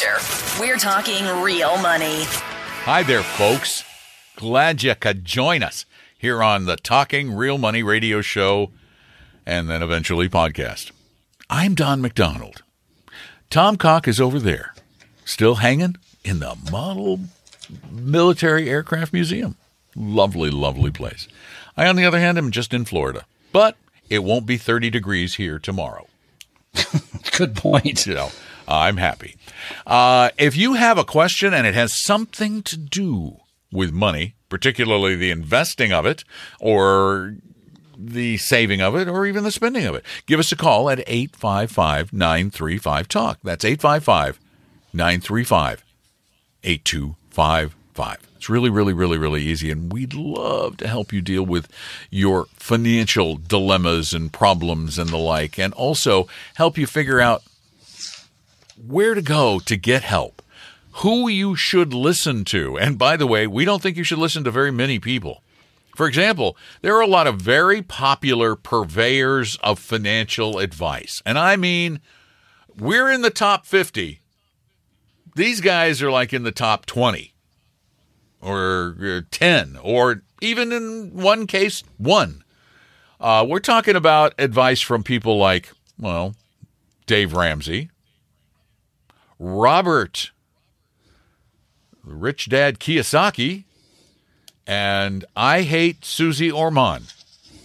Great. We're talking real money. Hi there, folks. Glad you could join us here on the Talking Real Money radio show and then eventually podcast. I'm Don McDonald. Tom Cock is over there, still hanging in the Model Military Aircraft Museum. Lovely, lovely place. I, on the other hand, am just in Florida, but it won't be 30 degrees here tomorrow. Good point. You know, I'm happy. Uh, if you have a question and it has something to do with money, particularly the investing of it or the saving of it or even the spending of it, give us a call at 855 935 TALK. That's 855 935 8255. It's really, really, really, really easy, and we'd love to help you deal with your financial dilemmas and problems and the like, and also help you figure out where to go to get help, who you should listen to. And by the way, we don't think you should listen to very many people. For example, there are a lot of very popular purveyors of financial advice. And I mean, we're in the top 50. These guys are like in the top 20 or uh, 10 or even in one case, one. Uh, we're talking about advice from people like, well, Dave Ramsey, Robert, Rich Dad Kiyosaki, and I Hate Susie Orman.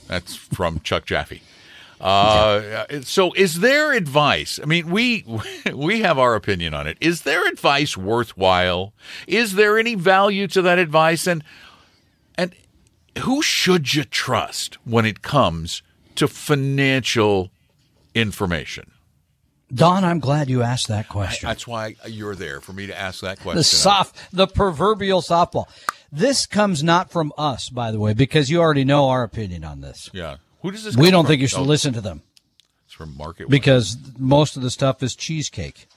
That's from Chuck Jaffe. Uh, so is there advice? I mean, we we have our opinion on it. Is there advice worthwhile? Is there any value to that advice? And and who should you trust when it comes to financial information? Don, I'm glad you asked that question. That's why you're there for me to ask that question. the soft, the proverbial softball. This comes not from us, by the way, because you already know our opinion on this. Yeah. Who does this? We don't from? think you should Oh, listen to them It's from Market because most of the stuff is cheesecake.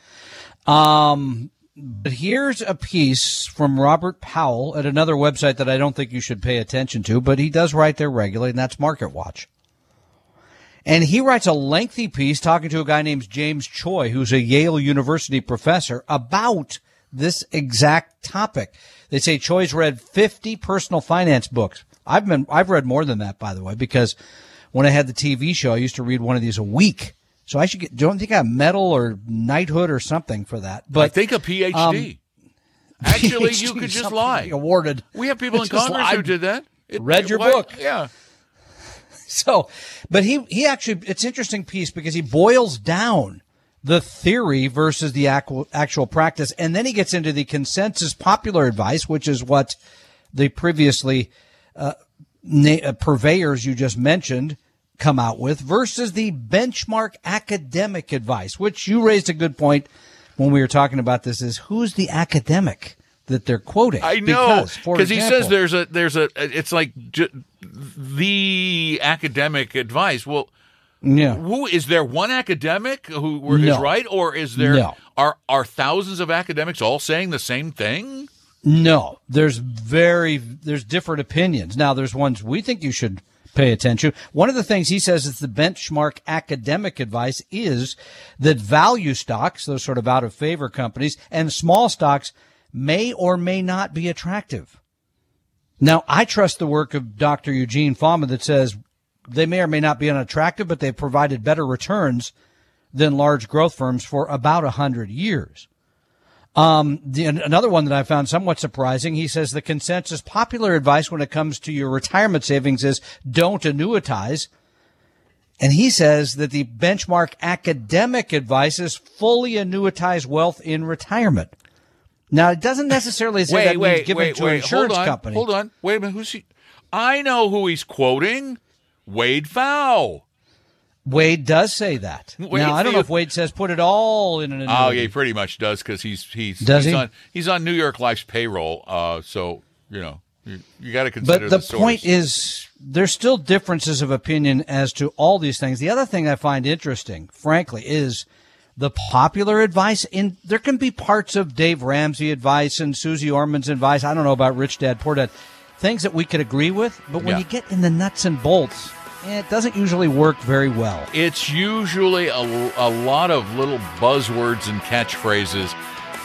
Um, but here's a piece from Robert Powell at another website that I don't think you should pay attention to, but he does write there regularly, and that's Market Watch. And he writes a lengthy piece talking to a guy named James Choi, who's a Yale University professor, about this exact topic. They say Choi's read 50 personal finance books. I've been, I've read more than that, by the way, because when I had the TV show, I used to read one of these a week. So I should get, don't think I have medal or knighthood or something for that. But I think a PhD. Um, Actually, you could just lie. awarded. We have people in Congress who did that. It- Read your why- book. Yeah. So, but he, he actually, it's interesting piece because he boils down the theory versus the actual, actual practice. And then he gets into the consensus popular advice, which is what the previously, uh, na- uh, purveyors you just mentioned come out with versus the benchmark academic advice, which you raised a good point when we were talking about this is who's the academic that they're quoting? I know Because, he says there's a there's a it's like j- the academic advice. Well, yeah. who is there one academic who is No. right, or is there No. are are thousands of academics all saying the same thing? No, there's very there's different opinions. Now there's ones we think you should pay attention. One of the things he says is the benchmark academic advice is that value stocks, those sort of out of favor companies, and small stocks may or may not be attractive. Now I trust the work of Dr. Eugene Fama that says they may or may not be unattractive, but they've provided better returns than large growth firms for about a hundred years. Um, the, another one that I found somewhat surprising. He says the consensus popular advice when it comes to your retirement savings is don't annuitize. And he says that the benchmark academic advice is fully annuitize wealth in retirement. Now, it doesn't necessarily say that means give it to an insurance hold on, company. Hold on, wait a minute. Who's he? I know who he's quoting. Wade Pfau. Wade does say that. Wade now I don't know if Wade says put it all in an Oh yeah, he pretty much does because he's he's Does he's he? on he's on New York Life's payroll. Uh, so you know you, you got to consider. But the, source. point is, there's still differences of opinion as to all these things. The other thing I find interesting, frankly, is the popular advice. In there can be parts of Dave Ramsey advice and Susie Orman's advice. I don't know about Rich Dad Poor Dad, things that we could agree with. But when Yeah. you get in the nuts and bolts, eh, it doesn't usually work very well. it's usually a, a lot of little buzzwords and catchphrases,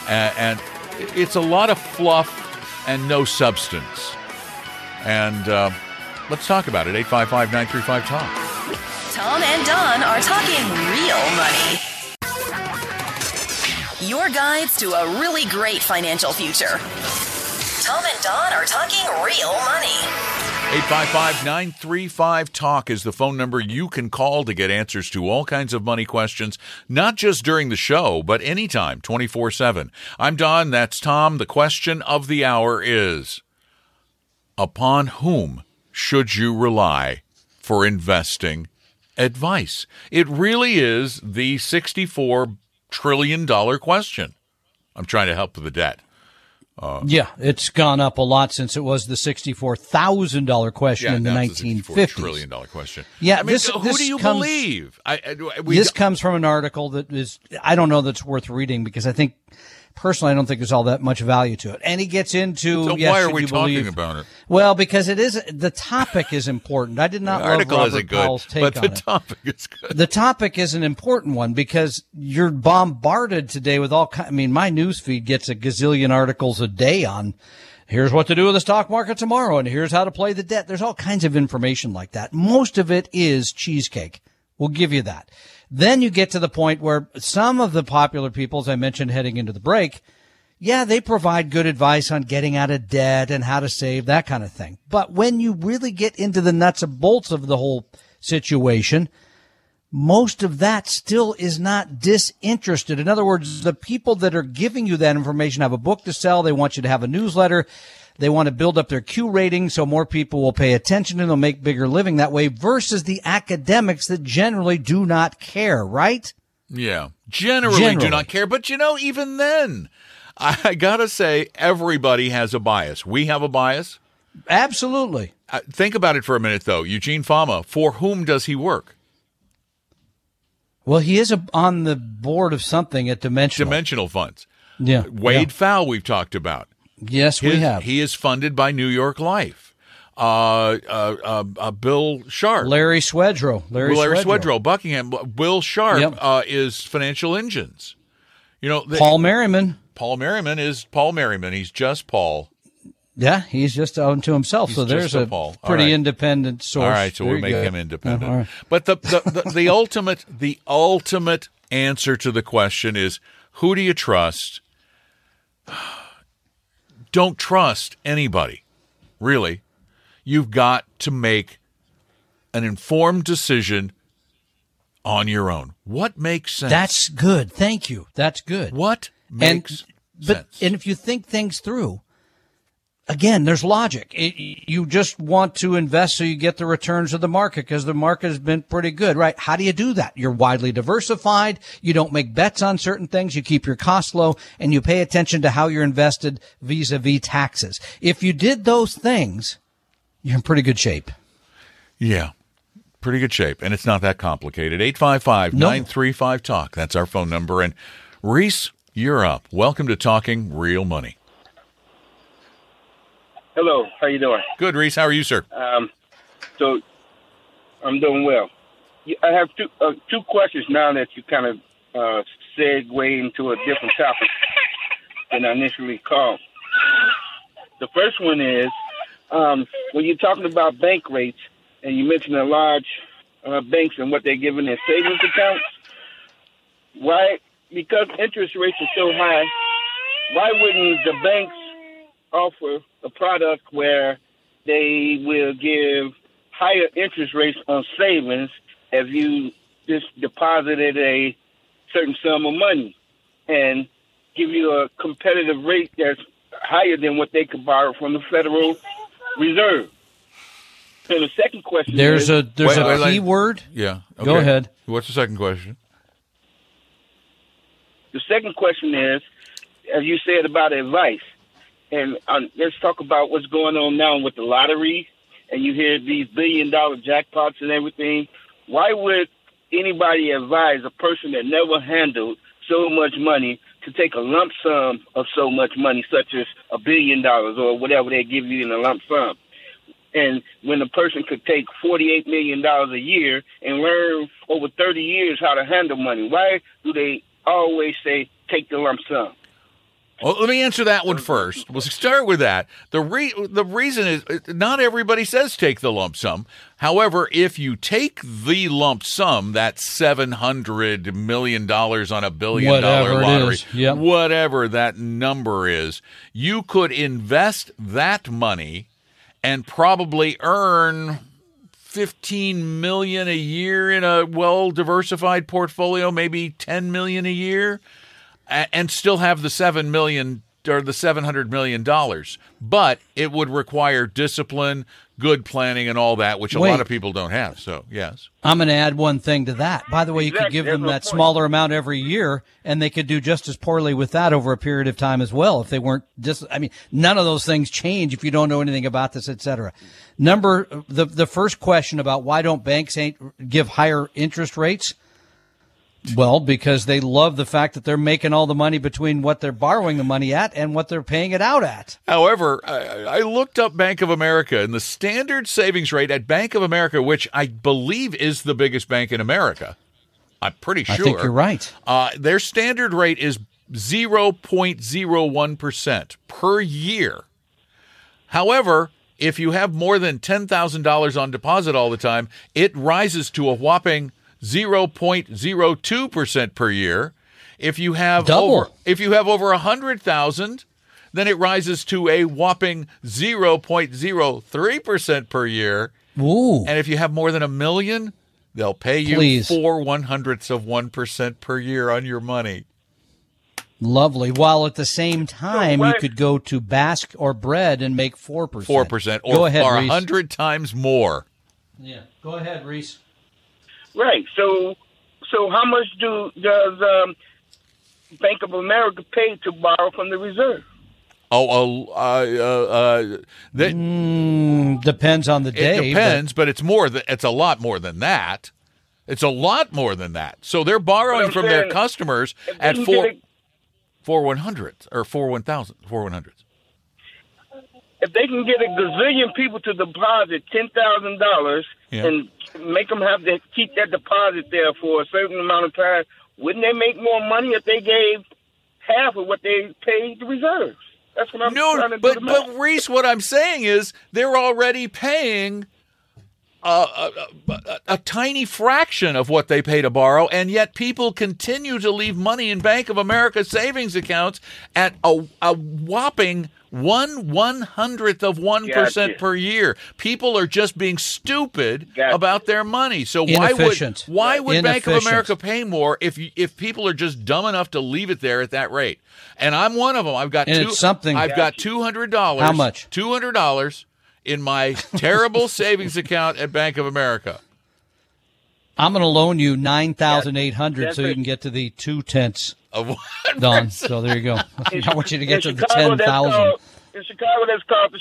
and, and it's a lot of fluff and no substance. And uh, let's talk about it. 855 935 Talk. Tom and Don are talking real money. Your guides to a really great financial future. Tom and Don are talking real money. 855 935 Talk is the phone number you can call to get answers to all kinds of money questions, not just during the show, but anytime, 24 7. I'm Don, that's Tom. The question of the hour is Upon whom should you rely for investing advice? It really is the $64 trillion dollar question. I'm trying to help with the debt. Uh, yeah, it's gone up a lot since it was the sixty-four thousand dollar question in the now it's a nineteen $64 trillion question. Yeah, I mean, this- who this do you comes- believe? I, I, we, this comes from an article that is I don't know that's worth reading because I think personally I don't think there's all that much value to it. And he gets into so yes, why are we talking believe- about it? Well, because it is the topic is important. I did not The love article Robert isn't good, take but on the topic is good. the topic is an important one because you're bombarded today with all I mean, my news feed gets a gazillion articles a day on here's what to do with the stock market tomorrow and here's how to play the debt. There's all kinds of information like that. Most of it is cheesecake. We'll give you that. Then you get to the point where some of the popular people, as I mentioned heading into the break, yeah, they provide good advice on getting out of debt and how to save, that kind of thing. But when you really get into the nuts and bolts of the whole situation, most of that still is not disinterested. In other words, the people that are giving you that information have a book to sell. They want you to have a newsletter. They want to build up their Q rating so more people will pay attention and they'll make bigger living that way versus the academics that generally do not care, right? Yeah, generally, do not care. But you know, even then, I gotta say, everybody has a bias. We have a bias. Absolutely. Uh, think about it for a minute, though. Eugene Fama, for whom does he work? Well, he is a, on the board of something at Dimensional. Dimensional funds. yeah. Wade Pfau, we've talked about. Yes, we have. He is funded by New York Life. Uh, uh, uh, uh, Bill Sharpe. Larry Swedroe. Larry, Larry Swedroe. Swedroe, Buckingham. Will Sharpe Yep. uh, is Financial Engines. You know, Paul Merriman. Paul Merriman is Paul Merriman. He's just Paul. Yeah, he's just on to himself. so there's a a Paul. Pretty right. independent source. All right, so we make go. him independent. All right. But the the, the the ultimate the ultimate answer to the question is who do you trust? Don't trust anybody. Really. You've got to make an informed decision on your own. What makes sense? That's good. Thank you. That's good. what and makes but sense. and if you think things through, again, there's logic. It, you just want to invest so you get the returns of the market because the market has been pretty good, right? How do you do that? You're widely diversified. You don't make bets on certain things. You keep your costs low and you pay attention to how you're invested vis-a-vis taxes. If you did those things, you're in pretty good shape. Yeah. Pretty good shape. And it's not that complicated. 855 935 Talk. That's our phone number. And Reese, you're up. Welcome to Talking Real Money. Hello, how you doing? Good, Reese. How are you, sir? Um, so I'm doing well. I have two uh, two questions now that you kind of uh, segue into a different topic than I initially called. The first one is um, when you're talking about bank rates, and you mentioned the large uh, banks and what they're giving their savings accounts. Why? Because interest rates are so high. Why wouldn't the banks offer a product where they will give higher interest rates on savings if you just deposited a certain sum of money and give you a competitive rate that's higher than what they could borrow from the Federal Reserve. And the second question There's is, a there's Wait, a wait, key wait. word. Yeah. Go ahead. What's the second question? the second question is, as you said about advice, and um, let's talk about what's going on now with the lottery, and you hear these billion dollar jackpots and everything. Why would anybody advise a person that never handled so much money to take a lump sum of so much money, such as a billion dollars or whatever they give you in a lump sum? And when a person could take $48 million a year and learn over 30 years how to handle money, why do they always say take the lump sum? Well, let me answer that one first. We'll start with that. The re- the reason is uh, not everybody says take the lump sum. However, if you take the lump sum, that seven hundred million dollars on a billion dollar Whatever it lottery. Yep. whatever that number is, you could invest that money and probably earn 15 million a year in a well diversified portfolio, maybe 10 million a year and still have the 7 million or the 700 million dollars. But it would require discipline, good planning and all that, which a Wait. lot of people don't have. So, yes. I'm going to add one thing to that. By the way, you could give There's them no that point. smaller amount every year, and they could do just as poorly with that over a period of time as well. If they weren't just, I mean, none of those things change if you don't know anything about this, et cetera. Number the the first question about why don't banks ain't give higher interest rates? Well, because they love the fact that they're making all the money between what they're borrowing the money at and what they're paying it out at. However, I, I looked up Bank of America and the standard savings rate at Bank of America, which I believe is the biggest bank in America. I'm pretty sure. I think you're right. Uh, their standard rate is 0.01% per year. However, if you have more than $10,000 on deposit all the time, it rises to a whopping 0.02% per year. If you have Double. over if you have over 100,000, then it rises to a whopping 0.03% per year. Ooh. And if you have more than a million, they'll pay you Please. four one hundredths of 1% per year on your money. Lovely. While at the same time, you could go to Basque or Bread and make 4%. Four percent, or Go ahead, or a Reese. hundred times more. Yeah. Go ahead, Reese. Right. So, so how much do does um, Bank of America pay to borrow from the reserve? Oh, uh, uh, uh, that, Mm, depends on the day. it depends, but, it's more than it's a lot more than that. It's a lot more than that. So they're borrowing I'm from their customers at they four get four one hundredths or four one thousand four one hundredths. if they can get a gazillion people to deposit ten thousand dollars and make them have to keep that deposit there for a certain amount of time, wouldn't they make more money if they gave half of what they paid the reserves? That's what I'm No, trying to do. but math. but Reese, what I'm saying is they're already paying a, a, a, a tiny fraction of what they pay to borrow, and yet people continue to leave money in Bank of America savings accounts at a, a whopping one one hundredth of one percent Gotcha. per year. People are just being stupid Gotcha. about their money. So why would why would Bank of America pay more if you, if people are just dumb enough to leave it there at that rate? And I'm one of them. I've got And two. something- I've got two hundred dollars. How much? Two hundred dollars in my terrible savings account at Bank of America. I'm going to loan you 9800 That's so you can get to the two tenths, Of Don. So there you go. I want you to get to in the 10,000. called- In Chicago, that's called the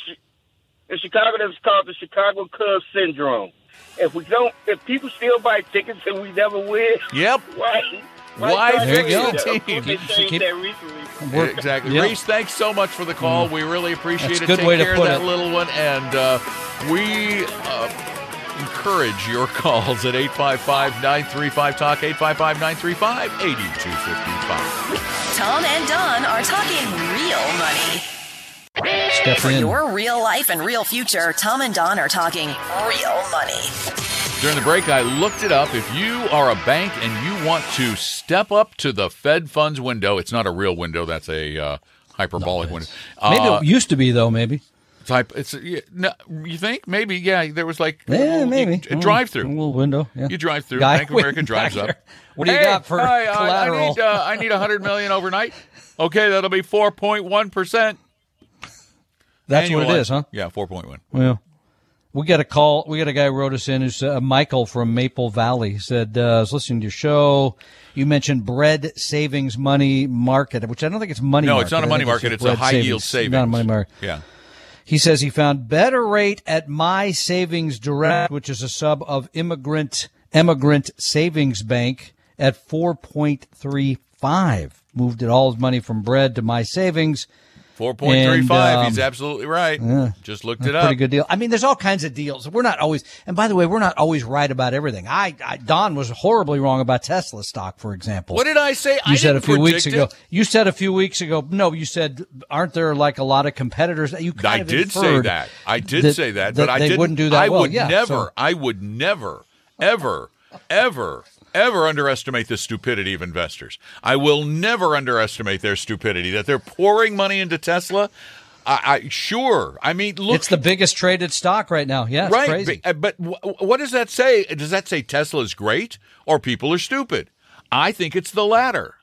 in Chicago that's called the Chicago Cubs syndrome. If we don't, if people still buy tickets and we never win, Yep. why? Why try to There you go. Of course Keep- They changed keep- that. We're- Exactly. yeah. Reese, thanks so much for the call. We really appreciate That's it. good Take way to care put of that it. little one. And uh, we uh, encourage your calls at 855-935-TALK, 855-935-8255. Tom and Don are talking real money. Step For in. your real life and real future, Tom and Don are talking real money. During the break, I looked it up. If you are a bank and you want to step up to the Fed funds window, it's not a real window. That's a uh, hyperbolic window. Maybe Uh, it used to be, though, maybe. type. It's yeah, no, you think maybe yeah. There was like Yeah, maybe. a drive through. A little window. Yeah. You drive through. Guy Bank of America drives up. What do you Hey, got for hi, I- collateral? I, need uh, I need a hundred million overnight. Okay, that'll be four point one percent. That's what it is, huh? Yeah, four point one. Well, We got a call. We got a guy who wrote us in who's uh, Michael from Maple Valley. Said, uh, I was listening to your show. You mentioned bread savings money market, which I don't think it's money No, market. it's not a money market. just It's a high yield savings. Not a money market. Yeah. He says he found better rate at My Savings Direct, which is a sub of Immigrant Emigrant Savings Bank at 4.35. Moved it all his money from bread to My Savings. 4.35. Um, He's absolutely right. Yeah, Just looked it up. pretty good deal. I mean, there's all kinds of deals. We're not always, and by the way, we're not always right about everything. I, I Don was horribly wrong about Tesla stock, for example. What did I say? I you said a few weeks ago. it. You said a few weeks ago. No, you said, aren't there like a lot of competitors that you I did say that. I did that- say that, that but I didn't, wouldn't do that I well. would Yeah, never. so- I would never, ever, ever, ever underestimate the stupidity of investors. I will never underestimate their stupidity. That they're pouring money into Tesla. I, I sure. I mean, look. it's the biggest traded stock right now. Yeah, right, crazy. but, uh, but wh- what does that say? Does that say Tesla's great or people are stupid? I think it's the latter.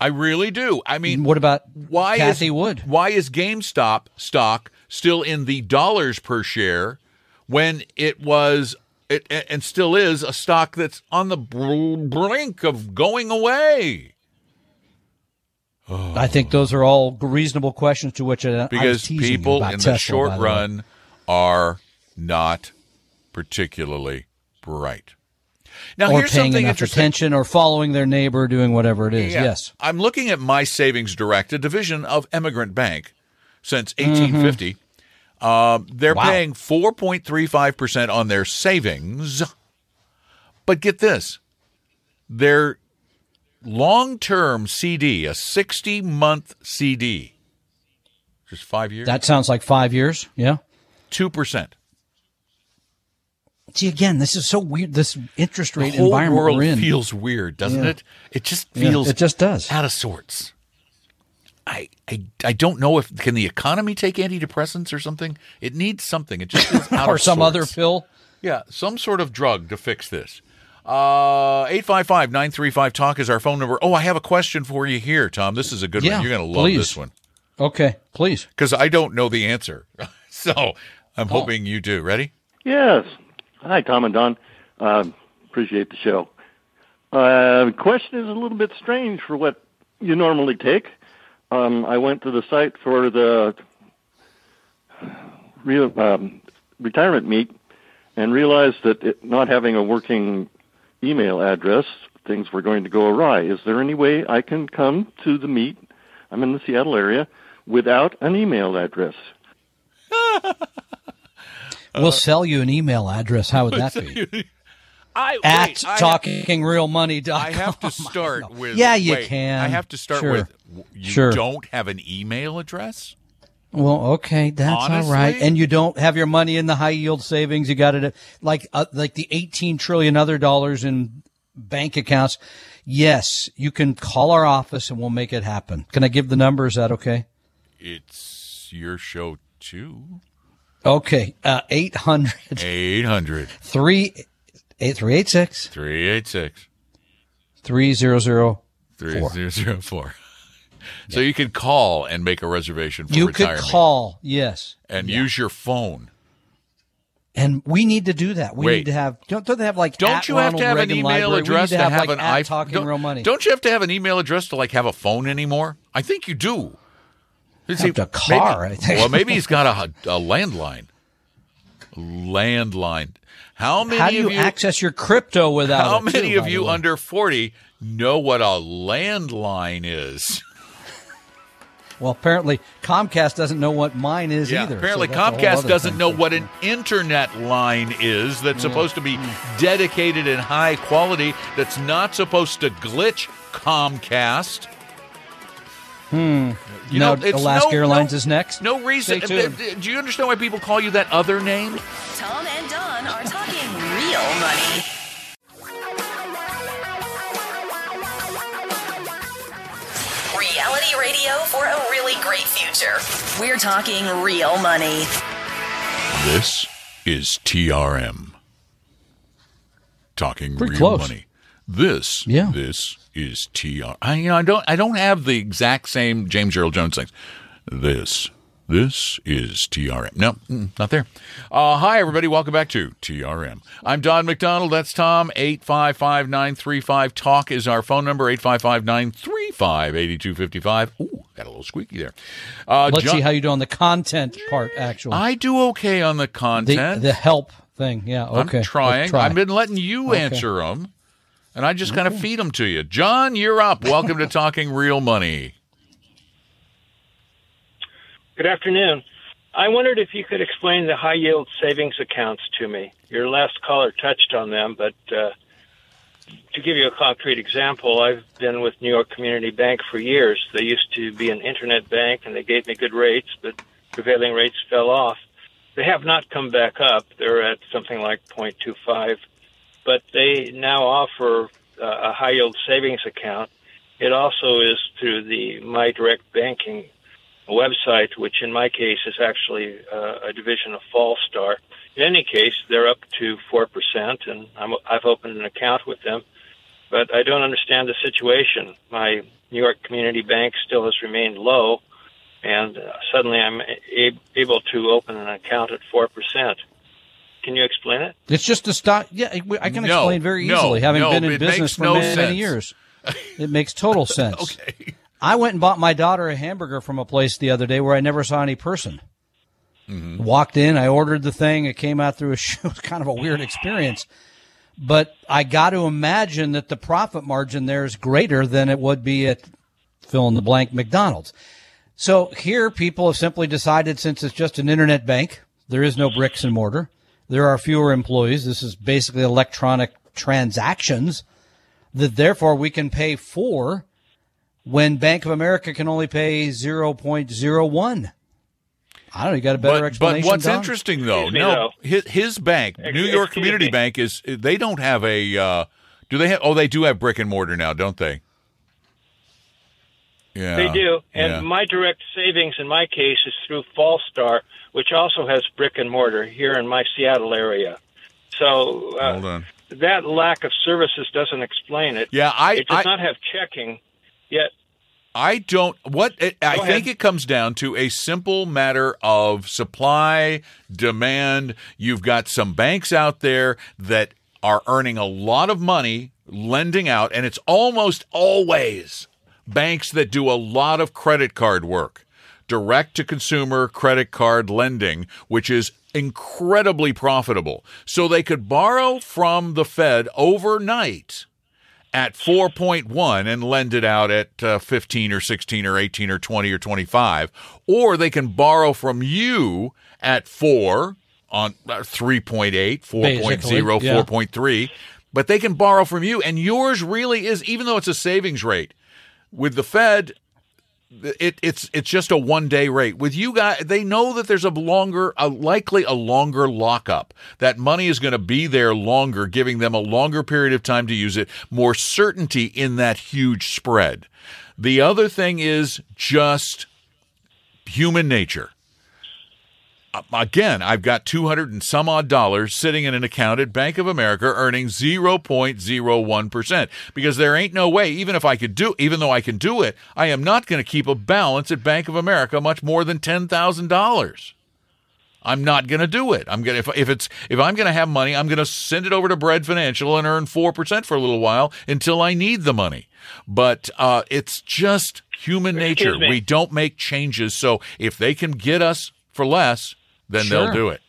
I really do. I mean, what about why Cathie is Wood? why is GameStop stock still in the dollars per share when it was it and still is a stock that's on the brink of going away? I think those are all reasonable questions to which I, I Because people in Tesla, the short by the run are not particularly bright. Now or here's paying something enough attention, or following their neighbor, doing whatever it is. Yeah. Yes. I'm looking at My Savings Direct, a division of Emigrant Bank since Mm-hmm. 1850. Um, they're Wow. paying 4.35% on their savings. But get this their long term CD, a 60 month CD, just five years, That sounds like five years. Yeah. 2%. See, again, this is so weird. This interest The rate whole environment world we're in. feels weird, doesn't Yeah. it? It just Yeah, feels it just does. out of sorts. I, I I don't know if can the economy take antidepressants or something. It needs something. It just is out or of some sorts. other pill. Yeah, some sort of drug to fix this. Uh 855-935 talk is our phone number. Oh, I have a question for you here, Tom. This is a good Yeah, one. You're going to love please. this one Okay, please. cuz I don't know the answer. so, Oh. I'm hoping you do. Ready? Yes. Hi, Tom and Don. Uh, appreciate the show. Uh, question is a little bit strange for what you normally take. Um, I went to the site for the real, um, retirement meet and realized that it, not having a working email address, things were going to go awry. Is there any way I can come to the meet? I'm in the Seattle area without an email address. we'll sell you an email address. How would that be? I At wait, talkingrealmoney.com. I have to start with Yeah, you wait, can. I have to start Sure. with you Sure. don't have an email address? Well, okay, that's all right. And you don't have your money in the high yield savings. You got it like uh, like the 18 trillion other dollars in bank accounts. Yes, you can call our office and we'll make it happen. Can I give the number? Is that okay? It's your show too. Okay, uh, 800 800 386 386 3004. 3004. So you can call and make a reservation for You could call, yes. and use your phone. And we need to do that. We Wait. need to have. Don't, don't they have like? Don't you have to have Reagan an email Library? address to to have, have, an like at iPhone? Talking don't, real money. don't you have to have an email address to like have a phone anymore? I think you do. Have to car, maybe- I think. Well, maybe he's got a, a landline. Landline. How many How do you, of you access your crypto without? How many too, of you under 40 know what a landline is? Well, apparently Comcast doesn't know what mine is Yeah, either. apparently whole Comcast doesn't know what an internet line is that's mm-hmm. supposed to be dedicated and high quality, that's not supposed to glitch Comcast. Hmm. You Now, know, Alaska no- Airlines no- is next. No reason. Stay tuned. uh, Do you understand why people call you that other name? Tom and Don are talking real money. Reality radio for a really great future. We're talking real money. This is TRM. Talking Pretty real close. money. This, Yeah. this is TR. I, you know, I don't, I don't have the exact same James Earl Jones things. This This is TRM. No, mm, not there. Uh, hi, everybody. Welcome back to TRM. I'm Don McDonald. That's Tom. 855 935 Talk is our phone number 855 935 8255. Ooh, got a little squeaky there. Uh, Let's John- see how you do on the content part, actually. I do okay on the the, content. the help thing. Yeah, okay. I'm trying. Try. I've been letting you answer them, and I just kind of feed them to you. John, you're up. Welcome to Talking Real Money. Good afternoon. I wondered if you could explain the high yield savings accounts to me. Your last caller touched on them, but uh, to give you a concrete example, I've been with New York Community Bank for years. They used to be an internet bank and they gave me good rates, but prevailing rates fell off. They have not come back up. They're at something like 0.25, but they now offer uh, a high yield savings account. It also is through the My Direct Banking website, which in my case is actually uh, a division of Flagstar. In any case, they're up to 4%, and I'm, I've opened an account with them. But I don't understand the situation. My New York Community Bank still has remained low, and uh, suddenly I'm a- able to open an account at 4%. Can you explain it? It's just a stock. Yeah, I can No, explain very no, easily, having no, been in business for no many, many sense. years. It makes total sense. Okay. I went and bought my daughter a hamburger from a place the other day where I never saw any person. Mm-hmm. Walked in, I ordered the thing. It came out through a. Shoe. It was kind of a weird experience, but I got to imagine that the profit margin there is greater than it would be at fill in the blank McDonald's. So here, people have simply decided since it's just an internet bank, there is no bricks and mortar. There are fewer employees. This is basically electronic transactions that therefore we can pay for when Bank of America can only pay 0.01. I don't know. You got a better But, but what's Don? interesting though, me, no, though. his, his bank, New York Community me. Bank, is they don't have a. Uh, do they have? Oh, they do have brick and mortar now, don't they? Yeah, They do. And yeah. my direct savings in my case is through Flagstar, which also has brick and mortar here in my Seattle area. So uh, Hold on. that lack of services doesn't explain it. Yeah, I, it does I, not have checking. Yet I don't. What it, I Go think it comes down to a simple matter of supply, demand. You've got some banks out there that are earning a lot of money lending out, and it's almost always banks that do a lot of credit card work, direct to consumer credit card lending, which is incredibly profitable. So they could borrow from the Fed overnight at 4.1 and lend it out at uh, 15 or 16 or 18 or 20 or 25 or they can borrow from you at 4 on uh, 3.8 4.0 yeah. 4.3 but they can borrow from you and yours really is even though it's a savings rate with the Fed it, it's it's just a one day rate. With you guys they know that there's a longer a likely a longer lockup that money is going to be there longer giving them a longer period of time to use it more certainty in that huge spread. The other thing is just human nature again, I've got 200 and some odd dollars sitting in an account at Bank of America earning 0.01% because there ain't no way, even if I could do, even though I can do it, I am not going to keep a balance at Bank of America much more than $10,000. I'm not going to do it. I'm going if, if it's if I'm going to have money, I'm going to send it over to Bread Financial and earn 4% for a little while until I need the money. But uh, it's just human nature. We don't make changes. So if they can get us for less, then Sure. they'll do it.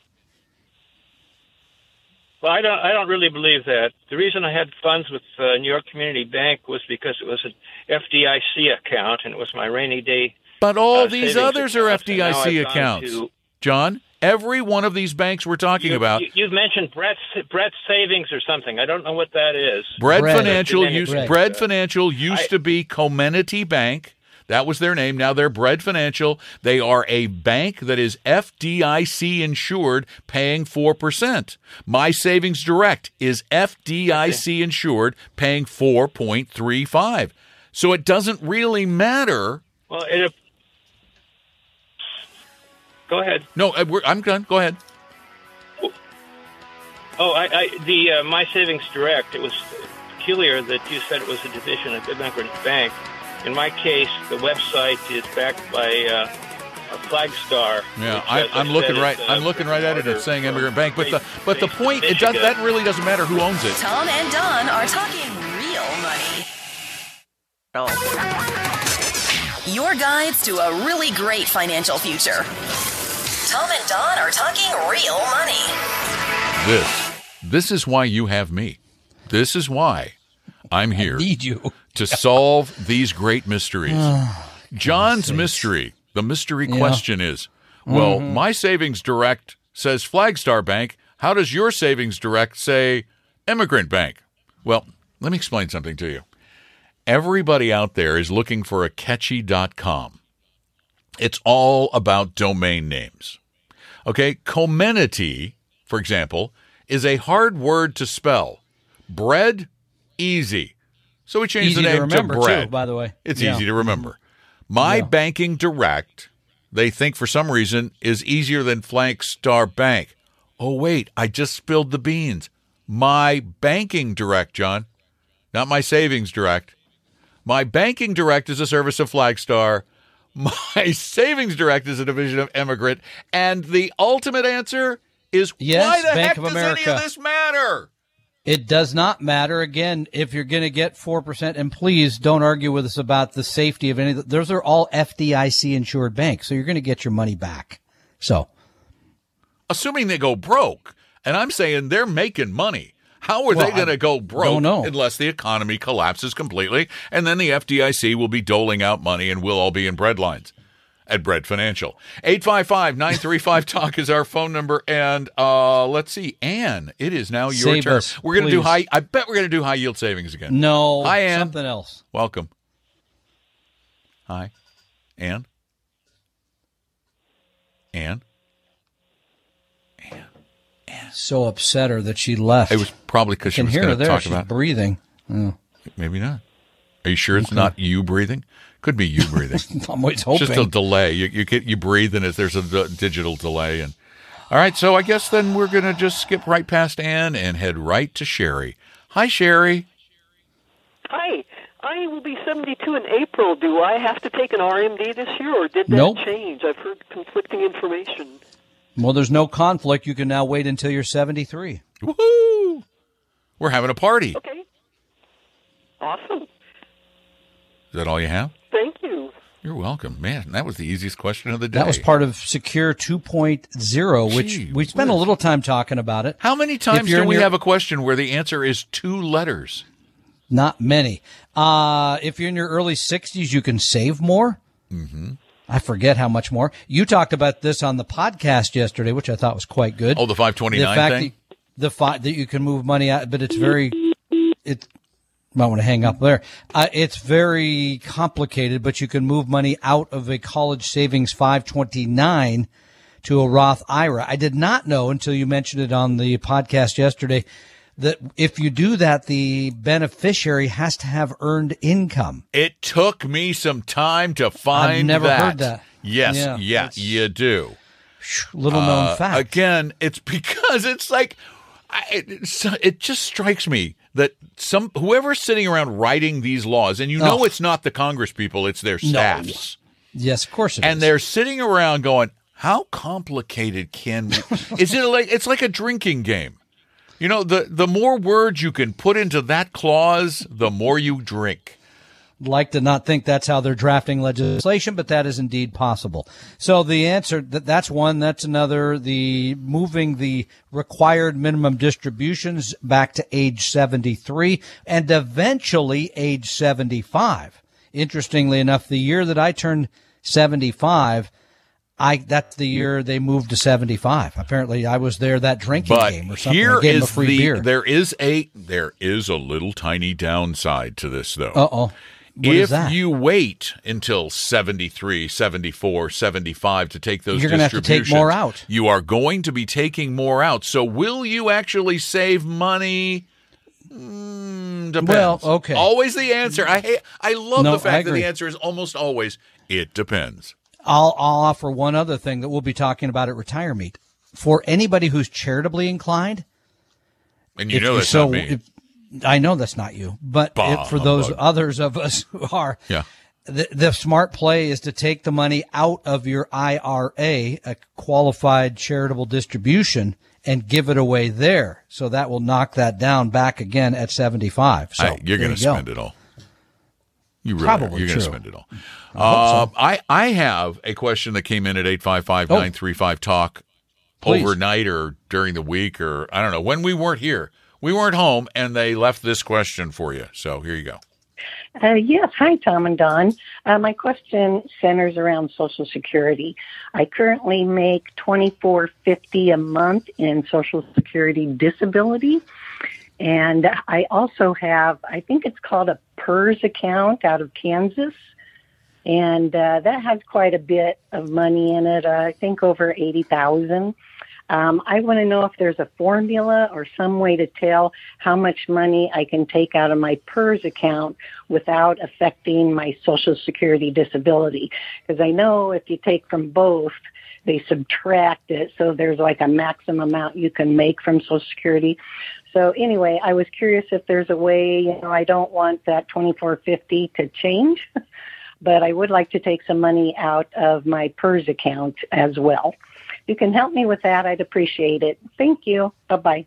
Well, I don't. I don't really believe that. The reason I had funds with uh, New York Community Bank was because it was an FDIC account, and it was my rainy day. But all uh, these others are accounts, and now FDIC accounts. to- John, every one of these banks we're talking you, about, You, you've mentioned Brett's Brett's Savings or something. I don't know what that is. Bread, Bread. Financial Bread. used Bread. Bread Financial used I- to be Comenity Bank. That was their name. Now they're Bread Financial. They are a bank that is FDIC insured, paying 4%. My Savings Direct is FDIC insured, paying 4.35. So it doesn't really matter. Well, it. Go ahead. No, uh, we're, I'm done. Go ahead. Oh, I, I the uh, My Savings Direct. It was peculiar that you said it was a division of Immigrant Bank. In my case, the website is backed by uh, Flagstar. Yeah, I, I'm looking right. uh, I'm looking right at it. It's saying Immigrant Bank, but the but the point it does that really doesn't matter who owns it. Tom and Don are talking real money. Your guides to a really great financial future. Tom and Don are talking real money. This this is why you have me. This is why I'm here Need you. To solve these great mysteries. John's mystery, the mystery Yeah. question is, well, mm-hmm. my savings direct says Flagstar Bank. How does your savings direct say Immigrant Bank? Well, let me explain something to you. Everybody out there is looking for a catchy.com. It's all about domain names. Okay, Comenity, for example, is a hard word to spell. Bread, easy. So we changed Easy the to name remember, to bread. too, by the way. It's Yeah. easy to remember. My Yeah. Banking Direct, they think for some reason, is easier than Flagstar Bank. Oh, wait, I just spilled the beans. My Banking Direct, John, not my Savings Direct. My Banking Direct is a service of Flagstar. My Savings Direct is a division of Emigrant. And the ultimate answer is Yes, why the Bank heck of does any of this matter? It does not matter. Again, if you're going to get 4%, and please don't argue with us about the safety of any of those are all FDIC insured banks. So you're going to get your money back. So assuming they go broke. And I'm saying they're making money. How are Well, they going to go broke unless the economy collapses completely? And then the FDIC will be doling out money and we'll all be in bread lines at Bread Financial. 855 935 Talk is our phone number. And uh, let's see, Ann, it is now your Save turn. us, we're going to do high, I bet we're going to do high yield savings again. no, Hi, Ann. something else. Welcome. Hi. Ann? Anne? Ann? So upset her that she left. It was probably because she was going to talk She's about breathing. Oh, Maybe not. Are you sure it's not you breathing? Could be you breathing. I'm always hoping. just a delay. You you get you breathe and it's, there's a d- digital delay. And all right, so I guess then we're gonna just skip right past Ann and head right to Sherry. Hi, Sherry. Hi. I will be 72 in April. Do I have to take an RMD this year, or did that Nope. change? I've heard conflicting information. well, there's no conflict. You can now wait until you're 73. Woohoo! We're having a party. Okay. Awesome. Is that all you have? Thank you. You're welcome, man. That was the easiest question of the day. That was part of Secure 2.0, which Gee we spent a little time talking about it. How many times do we your- have a question where the answer is two letters? Not many. Uh, if you're in your early 60s, you can save more. Mm-hmm. I forget how much more. You talked about this on the podcast yesterday, which I thought was quite good. Oh, the 529 fact thing. That, the fact that you can move money out, but it's very, it might want to hang up there. Uh, it's very complicated, but you can move money out of a college savings 529 to a Roth IRA. I did not know until you mentioned it on the podcast yesterday that if you do that, the beneficiary has to have earned income. It took me some time to find never that. heard that. Yes, Yeah, yeah, you do. Little known Uh, fact. Again, it's because it's like I, it, it just strikes me that some whoever's sitting around writing these laws, and you know Oh. it's not the Congress people, it's their staffs, yes, of course it is. and they're sitting around going, "How complicated can we?" is it like it's like a drinking game? You know, the the more words you can put into that clause, the more you drink. Like to not think that's how they're drafting legislation, but that is indeed possible. So the answer that that's one, that's another. The moving the required minimum distributions back to age 73 and eventually age 75. Interestingly enough, the year that I turned 75, I that's the year they moved to 75. Apparently I was there that drinking But game or something. here is the beer. there is a there is a little tiny downside to this though. Uh-oh. What if you wait until 73, 74, 75 to take those You're gonna have to take distributions, more out. You are going to be taking more out. So will you actually save money? Mm, depends. Well, okay. Always the answer. I hate, I love No, the fact that the answer is almost always it depends. I'll, I'll offer one other thing that we'll be talking about at Retire Meet. For anybody who's charitably inclined, And you if know you that's so, not me. if- I know that's not you, but Bah, if, for those humbug. others of us who are, yeah. the, the smart play is to take the money out of your IRA, a qualified charitable distribution, and give it away there. So that will knock that down back again at 75. So I- you're going to you go. spend it all. You really Probably are. You're going to spend it all. Uh, I I have a question that came in at 855-935 talk overnight or during the week or I don't know when we weren't here. We weren't home and they left this question for you. So here you go. Uh, yes. Hi, Tom and Don. Uh, my question centers around Social Security. I currently make twenty four fifty a month in Social Security disability, and I also have I think it's called a PERS account out of Kansas, and uh, that has quite a bit of money in it. Uh, I think over eighty thousand. Um, I want to know if there's a formula or some way to tell how much money I can take out of my PERS account without affecting my Social Security disability. Because I know if you take from both, they subtract it, so there's like a maximum amount you can make from Social Security. So anyway, I was curious if there's a way. You know, I don't want that 2450 to change, but I would like to take some money out of my PERS account as well. If you can help me with that, I'd appreciate it. Thank you. Bye bye.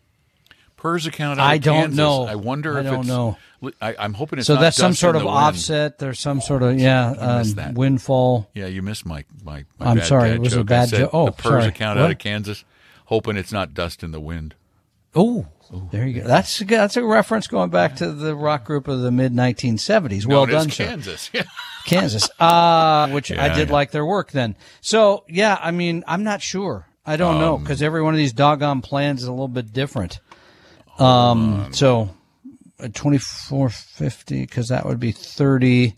PERS account. Out I of don't Kansas. know. I wonder I if don't it's. know. I, I'm hoping it's so not that's some dust sort in of the wind. offset. There's some sort of yeah I missed um, that. windfall. Yeah, you missed my my. my I'm bad sorry, dad it was a joke. I bad joke. Oh, the PERS sorry. account out of Kansas, hoping it's not dust in the wind. Oh, there you go. That's a, that's a reference going back to the rock group of the mid 1970s. Well Known as done, sir. Kansas. Yeah. Kansas, uh, which I did yeah. like their work then. So yeah, I mean, I'm not sure. I don't know Um, because every one of these doggone plans is a little bit different. Um, so four fifty because that would be thirty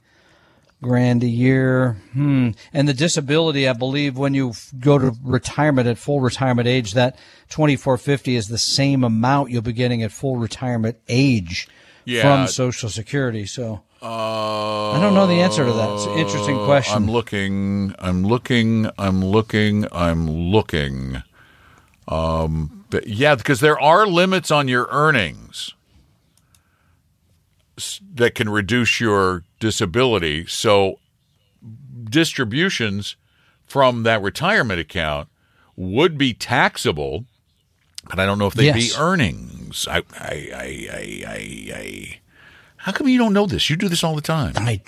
grand a year. Hmm. And the disability, I believe, when you go to retirement at full retirement age, that twenty four fifty is the same amount you'll be getting at full retirement age Yeah. from Social Security. So. Uh, I don't know the answer to that. It's an interesting question. I'm looking. I'm looking. I'm looking. I'm looking. Um, yeah, because there are limits on your earnings that can reduce your disability. So distributions from that retirement account would be taxable, but I don't know if they'd Yes. be earnings. I, I, I, I, I, I. How come you don't know this? You do this all the time. I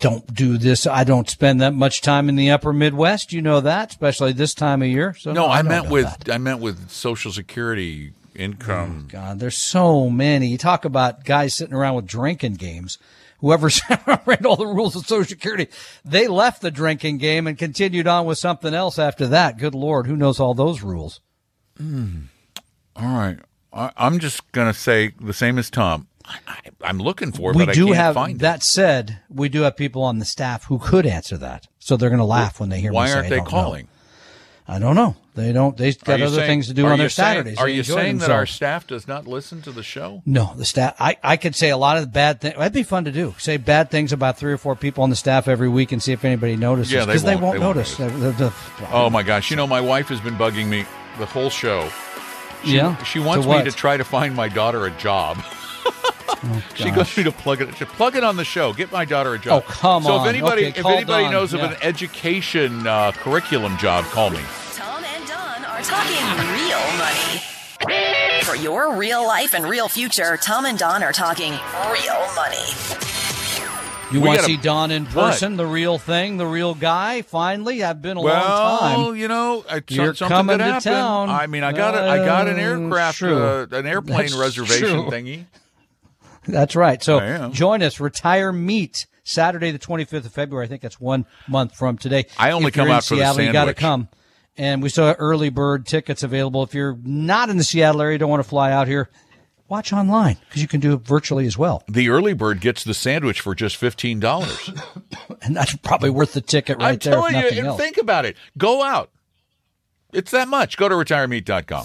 don't do this. I don't spend that much time in the upper Midwest. You know that, especially this time of year. So No, I, don't meant with that. I meant with Social Security income. Oh, God, there's so many. You talk about guys sitting around with drinking games. Whoever's read all the rules of Social Security, they left the drinking game and continued on with something else after that. Good Lord, who knows all those rules? Hmm. All right, I, I'm just gonna say the same as Tom. I, I, I'm looking for it, we but do I can't have find that said. We do have people on the staff who could answer that, so they're going to laugh when they hear it. me Why say, aren't "I they don't know." calling? I don't know. They don't. They got other saying- things to do on their saying- Saturdays. Are They you saying that our staff does not listen to the show? No, the staff. I, I could say a lot of bad things. That'd be fun to do. Say bad things about three or four people on the staff every week and see if anybody notices. Yeah, because they won't. won't, They won't notice. The- the- the- Oh my gosh! You know, my wife has been bugging me the whole show. She, Yeah? She wants To me to try to find my daughter a job. She goes me to plug it. to Plug it on the show. Get my daughter a job. Oh, come so on. if anybody, Okay, if anybody Don. knows of an education uh, curriculum job, call me. Tom and Don are talking real money. For your real life and real future, Tom and Don are talking real money. You We want to see Don in What? person, the real thing, the real guy? Finally, I've been a well, long time. Well, you know, I, You're something coming could to happen. town. I mean, I got a, I got an Uh, aircraft, uh, an airplane That's reservation true. thingy. That's right. So join us, Retire Meet, Saturday the 25th of February. I think that's one month from today. I only If come out for the Seattle, You got to come. And we still have early bird tickets available. If you're not in the Seattle area, don't want to fly out here, watch online because you can do it virtually as well. The early bird gets the sandwich for just fifteen dollars. And that's probably worth the ticket right I'm there. if telling you, think about it. Go out. It's that much. Go to retiremeet.com.